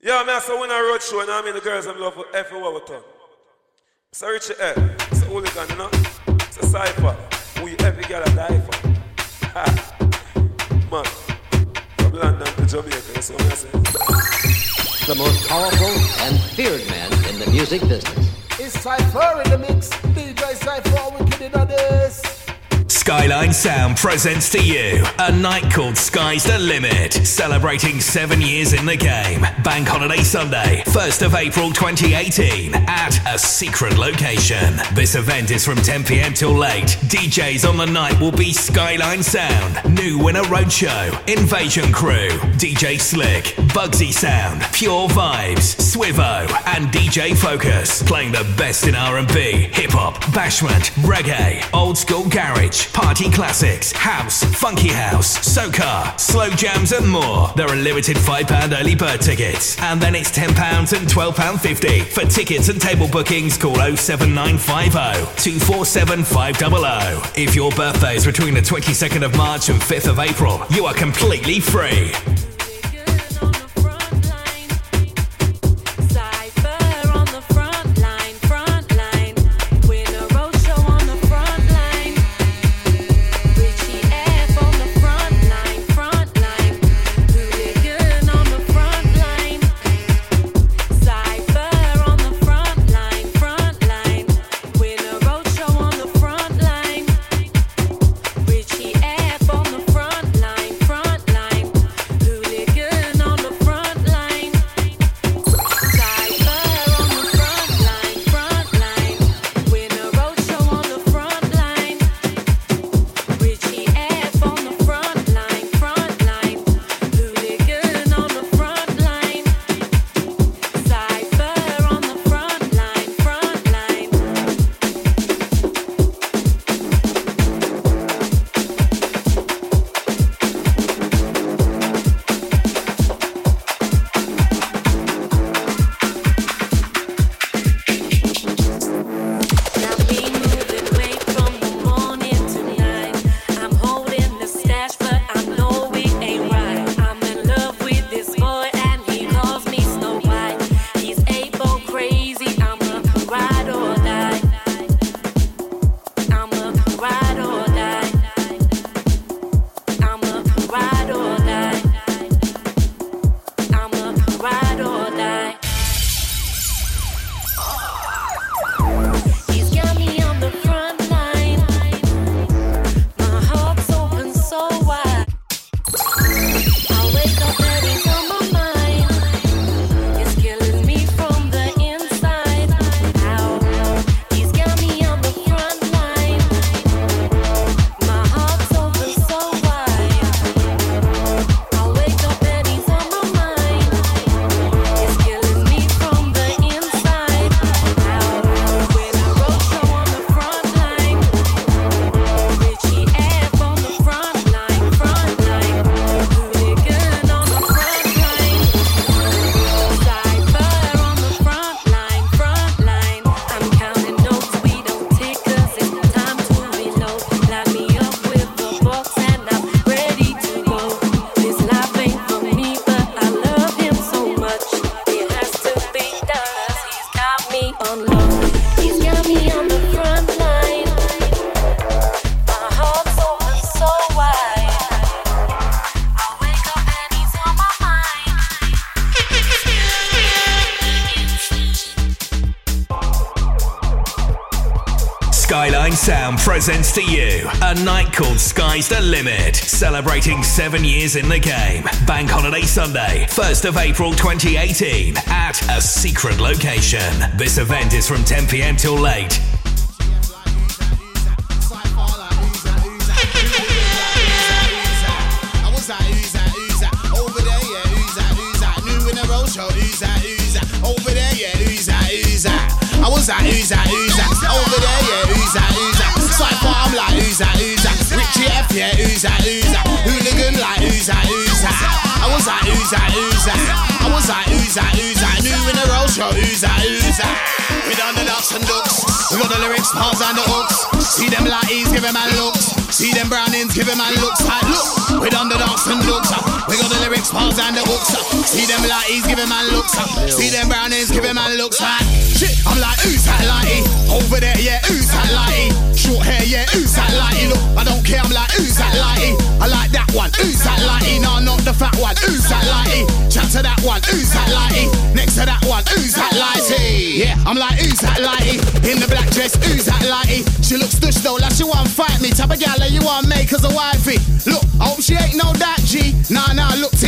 Yeah, man, so Winner Roadshow, and I mean the girls I'm love everywhere we turn. So Richie F, it's a hooligan, you know? It's a Syfer. We every girl a die for. Ha. Man, from London to Jamaica, that's what I say. The most powerful and feared man in the music business. It's Syfer in the mix. DJ Syfer, wicked in this. Skyline Sound presents to you a night called Sky's the Limit, celebrating seven years in the game. Bank Holiday Sunday, 1st of April 2018, at a secret location. This event is from 10 pm till late. DJs on the night will be Skyline Sound, New Winner Roadshow, Invasion Crew, DJ Slick, Bugsy Sound, Pure Vibes, Swivo, and DJ Fokus, playing the best in R&B, hip hop, bashment, reggae, old school garage party classics, house, funky house, soca, slow jams, and more. There are limited £5 early bird tickets, and then it's £10 and £12.50. For tickets and table bookings, call 07950 247 500. If your birthday is between the 22nd of March and 5th of April, you are completely free. Sky's the Limit, celebrating seven years in the game. Bank Holiday Sunday, 1st of April 2018, at a secret location. This event is from 10 pm till late. I was that, who's that, who's that? Over there, yeah, who's that, who's that? Syfer, I'm like, who's that, who's that? F, yeah, who's that, who's that? Hooligan, like, who's that, who's that? I was like, who's that, who's that? I was like, who's that, who's that? New Winner Roadshow, who's that, who's that? with underdogs and ducks. We got the lyrics, bars and the hooks. See them lighties, him man looks. See them brownings, him man looks. Like, look, with underdogs and ducks. We got the lyrics, bars and the hooks. See them lighties, him man looks. See them brownings, him man looks. Like, shit, I'm like, who's that lighty? Over there, yeah, who's that lighty? To that one, who's that lighty? Next to that one, who's that lighty? Yeah, I'm like, who's that lighty? In the black dress, who's that lighty? She looks stush though, like she want fight me. Type of gal that you want make as a wifey. Look, I hope she ain't no that G. Nah, nah, look, think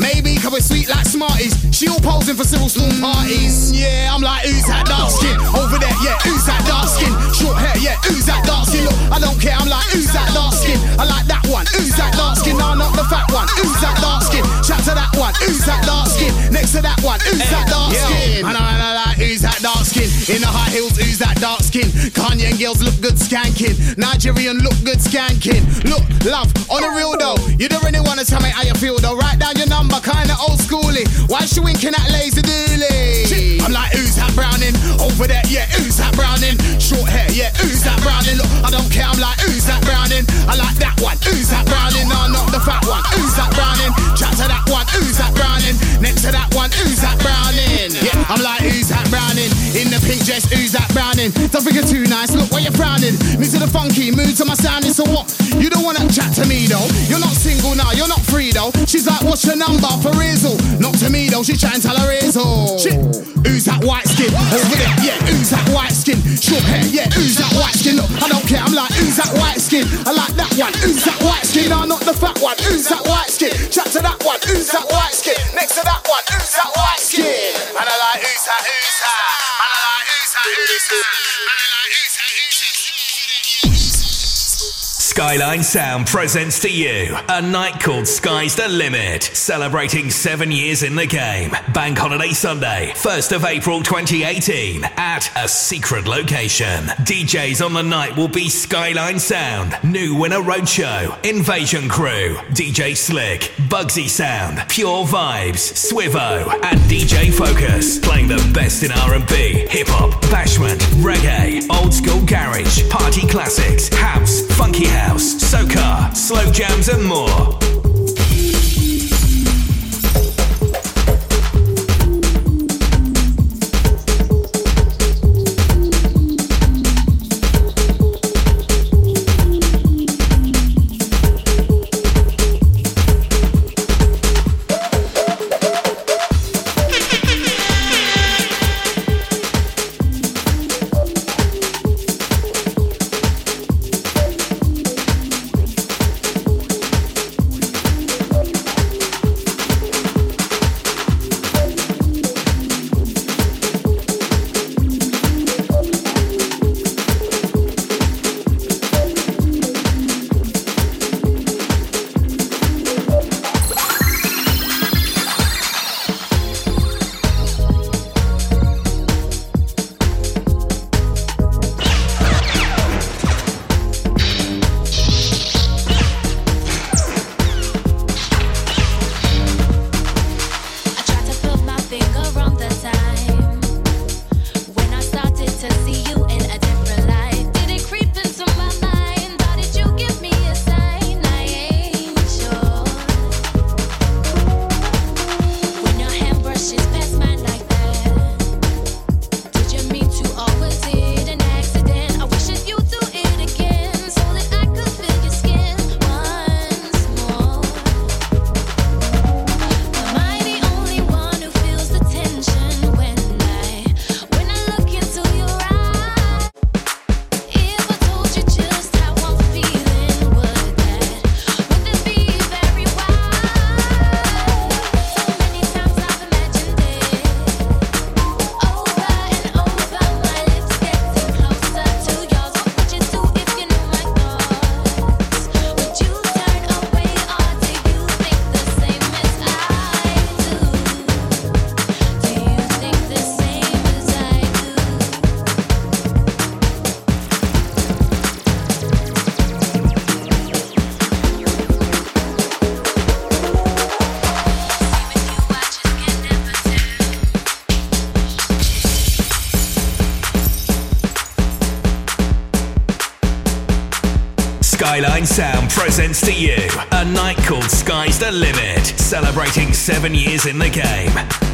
Maybe cause we're sweet like Smarties. She all posing for civil school parties. Yeah, I'm like, who's that dark skin? Over there, yeah, who's that dark skin? Short hair, yeah, who's that dark skin? Look, I don't care, I'm like, who's that dark skin? I like that one, who's that dark skin? Nah, not the fat one, who's that dark skin? Shout to that one, who's that dark skin? Next to that one, who's that dark skin? And I, and I like, who's that dark skin? In the high heels, who's that dark skin? Kanye and girls look good skanking. Nigerian look good skanking. Look, love, on the real though. You don't really wanna tell me how you feel though. Write down she winking at lazy dooley? I'm like, who's that browning? Over there, yeah, who's that browning? Short hair, yeah, who's that browning? Look, I don't care, I'm like, who's that browning? I like that one, who's that browning? No, not the fat one, who's that browning? Chat to that one, who's that browning? Next to that one, who's that browning? Yeah, I'm like, who's that browning? In the pink dress, who's that? Don't think you're too nice, look where you're frowning. Me to the funky, mood to my sounding, so what? You don't wanna chat to me though. You're not single now, you're not free though. She's like, what's your number for Rizzle? Not to me though, she's trying to tell her Rizzle. Shit, who's that white skin? Over there, yeah, who's that white skin? Short hair, yeah, who's that white skin? Look, I don't care, I'm like, who's that white skin? I like that one, who's that white skin? No, not the fat one, who's that white skin? Chat to that one, who's that white skin? Next to that one, who's that white skin? And I like, who's that, who's that? Who's Skyline Sound presents to you a night called Sky's the Limit, celebrating seven years in the game. Bank Holiday Sunday, 1st of April 2018, at a secret location. DJs on the night will be Skyline Sound, New Winner Roadshow, Invasion Crew, DJ Slick, Bugsy Sound, Pure Vibes, Swivo, and DJ Fokus, playing the best in R&B, hip hop, bashment, reggae, old school garage, party classics, house, funky house, soca, slow jams, and more. Presents to you a night called Sky's the Limit, celebrating seven years in the game.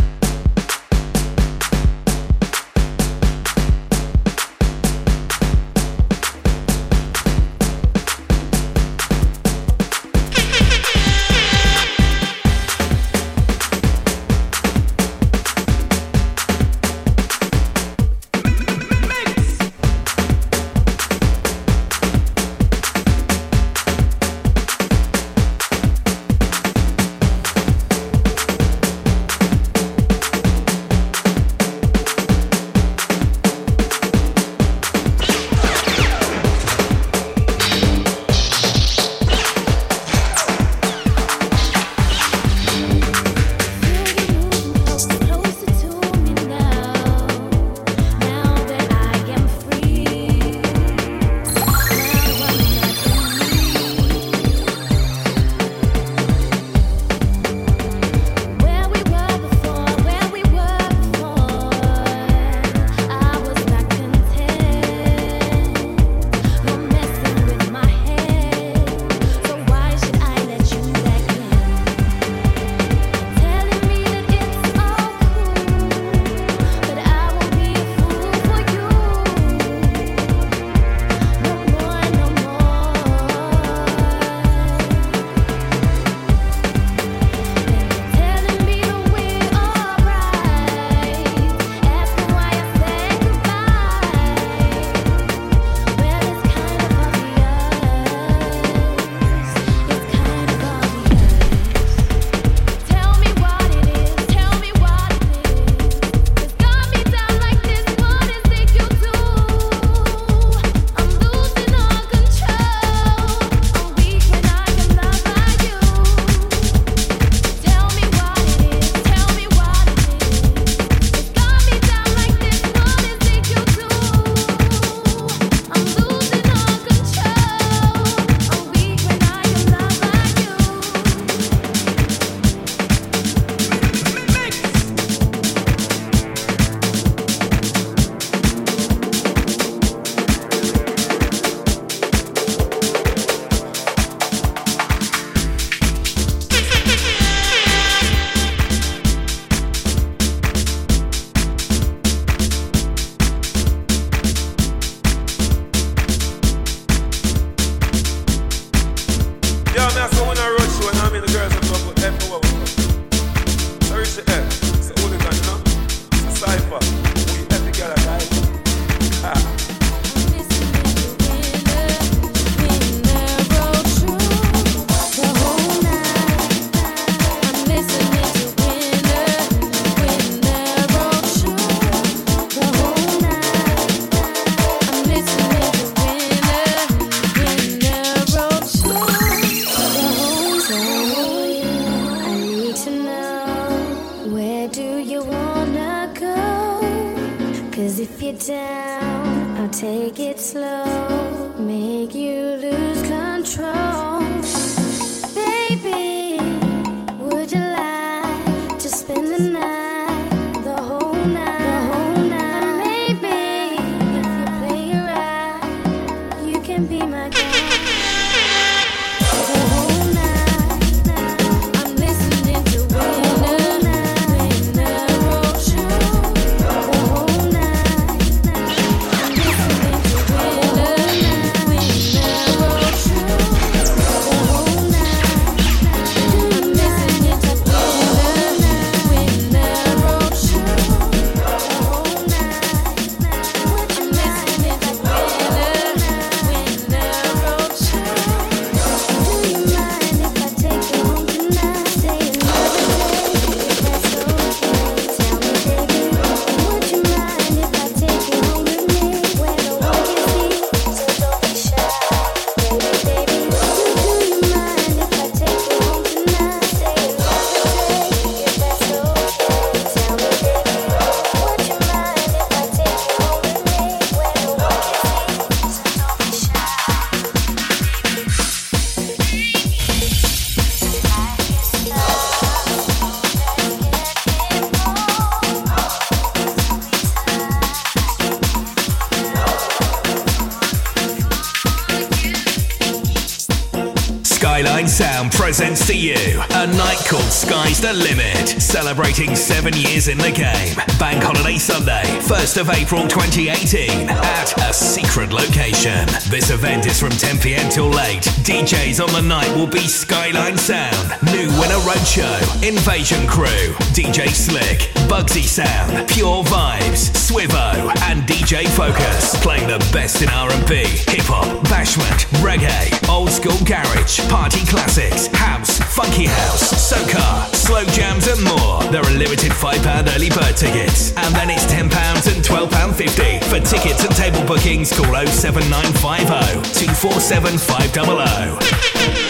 can be my Sky's the Limit, celebrating seven years in the game. Bank Holiday Sunday, 1st of April 2018, at a secret location. This event is from 10 pm till late. DJs on the night will be Skyline Sound, New Winner Roadshow, Invasion Crew, DJ Slick, Bugsy Sound, Pure Vibes, Swivo, and DJ Fokus, playing the best in R&B, hip hop, bashment, reggae, old school garage, party classics, house, funky house, soca, slow jams, and more. There are limited £5 early bird tickets, and then it's £10 and £12.50. For tickets and table bookings, call 07950 247 500.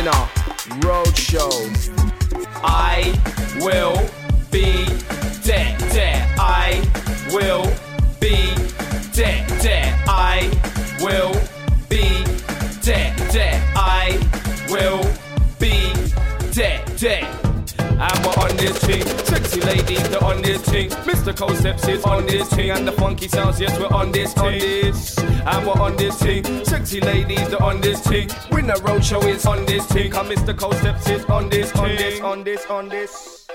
Winner Roadshow. I will be there, there. I will thing, sexy ladies, they're on this thing. Mr. Concepts is on this thing, and the funky sounds, yes, we're on this, on this. And we're on this thing, sexy ladies, they're on this thing. Winner Roadshow is on this thing, and Mr. Concepts is on this, on this, on this, on this.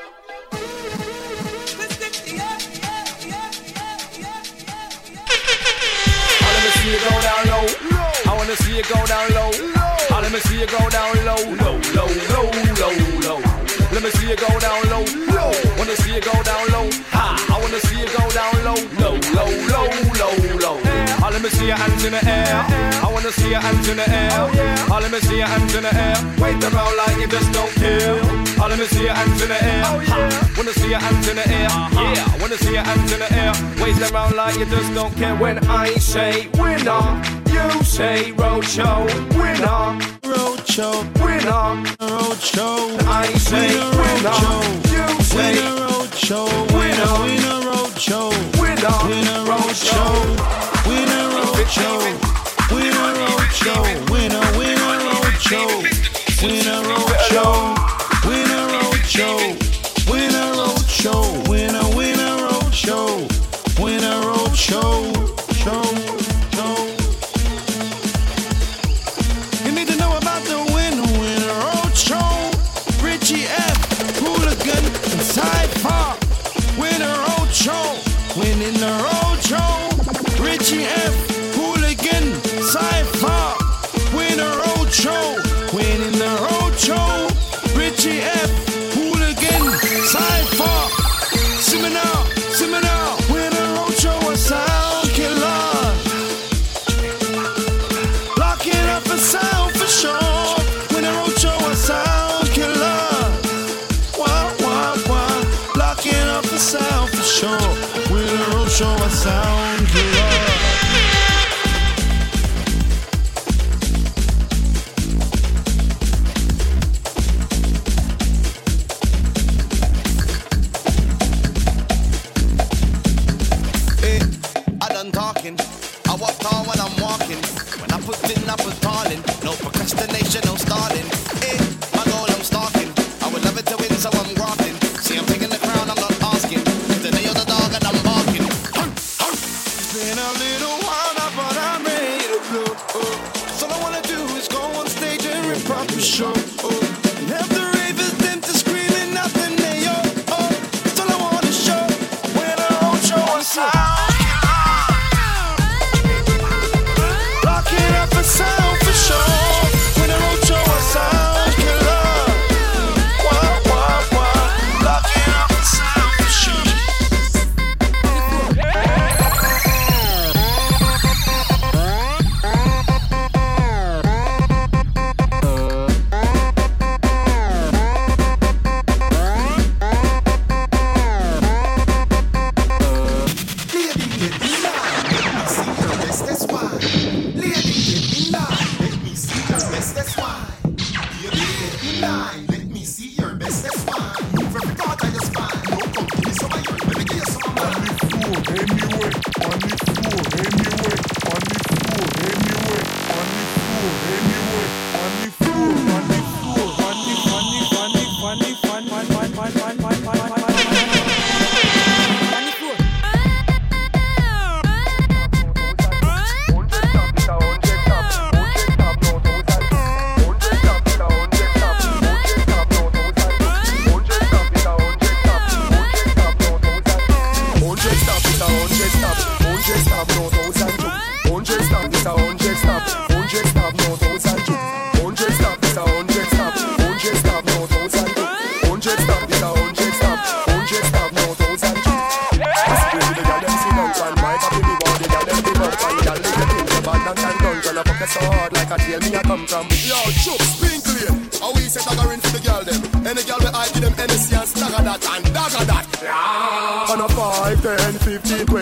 I see you go down low. low. I wanna see you go down low. I let me see you go down low, low, low, low, low, me see you go down low, low. Wanna see you go down low. Ha! I wanna see you go down low, low, low, low, low, low. I let me see your hands in the air. I wanna see your hands in the air. Oh, I ah, let me see your hands in the air. Wait around like you just don't care. I let me see your hands in the air. Oh, ha! Wanna see your hands in the air. Uh-huh. Yeah, wanna see your hands in the air. Wait around like you just don't care when I say winner. Say roadshow, winner, roadshow, winner, roadshow. I say winner, you say roadshow, winner, winner, roadshow, winner, winner, roadshow, winner, roadshow, winner, roadshow, winner, winner, roadshow, winner, roadshow, winner, roadshow,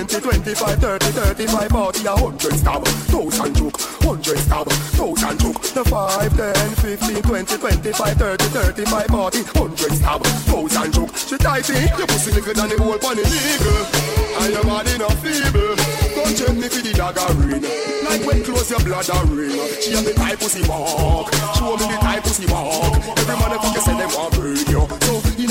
20, 25, 30, 35, 40, 100 stab, 1000 juke, 100 stab, 1000 juke. the 5, 10, 15, 20, 25, 30, 35, 40, 100 stab, 1000 juke. She tighty, in, your pussy liquor than the whole funny legal. And your body not feeble. Go check me for the dagger ring. Like when close your bladder ring. She have the type pussy walk. Show me the type pussy walk. Every man a you say they want burn you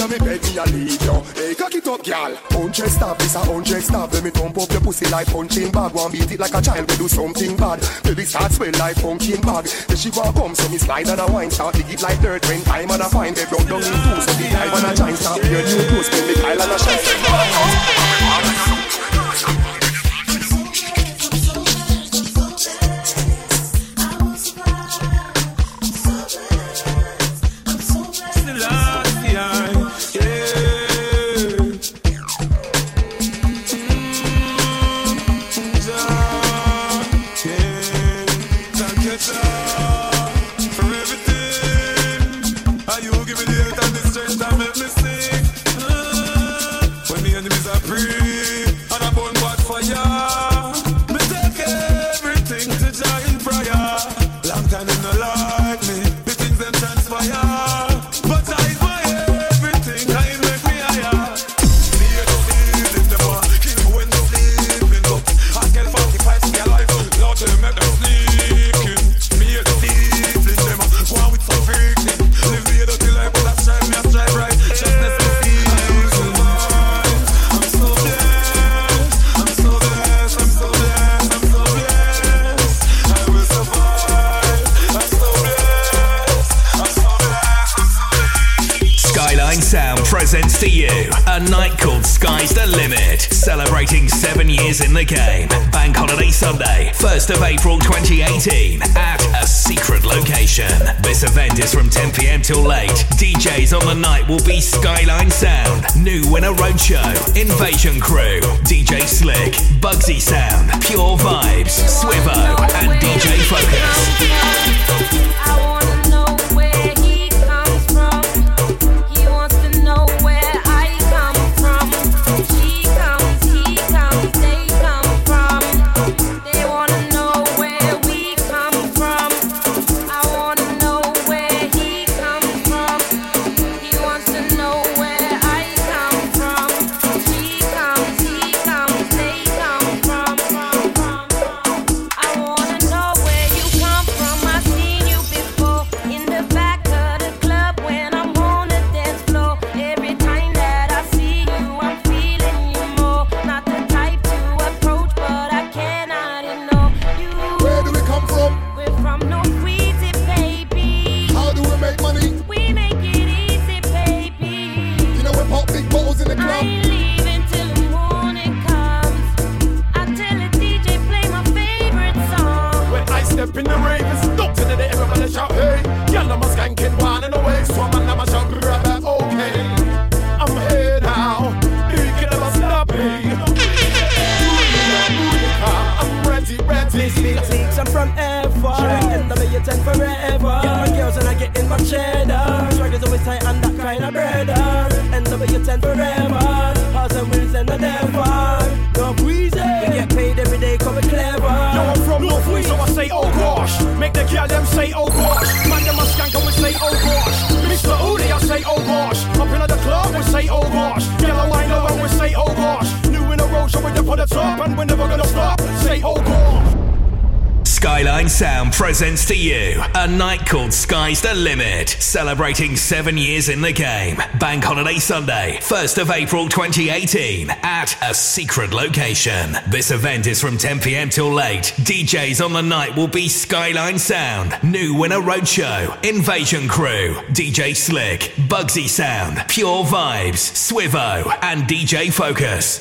now me beg me a leave you. Hey, cock it up, gal. it, stab, this a hundred stab. Let me pump up your pussy like punching bag. Want beat it like a child, we do something bad. Baby start swell like punching bag. Then she walk home, so me slide on a wine. Start dig it like dirt when time and a find They broke down in two, so the time and a giant. Start your new boost, when the Kyle and a shine. Lisa. presents to you a night called Sky's the Limit, celebrating seven years in the game. Bank Holiday Sunday, 1st of April 2018, at a secret location. This event is from 10 pm till late. DJs on the night will be Skyline Sound, New Winner Roadshow, Invasion Crew, DJ Slick, Bugsy Sound, Pure Vibes, Swivo, and DJ Fokus. Cause we tight and that kind of brother uh. End And your ten forever. Hearts and wheels and the never No breezy We get paid every day cause we clever. Now I'm from North Wales so I say oh gosh. Make the girl them say oh gosh. Man them a skank and we say oh gosh. Mr. Hooli I say oh gosh. Up in the club we say oh gosh. Yellow I know and we say oh gosh. New in a row so we dip on the top And we're never gonna stop. Say oh gosh. Skyline Sound presents to you a night called Sky's the Limit, celebrating seven years in the game. Bank Holiday Sunday, 1st of April 2018, at a secret location. This event is from 10 pm till late. DJs on the night will be Skyline Sound, New Winner Roadshow, Invasion Crew, DJ Slick, Bugsy Sound, Pure Vibes, Swivo, and DJ Fokus.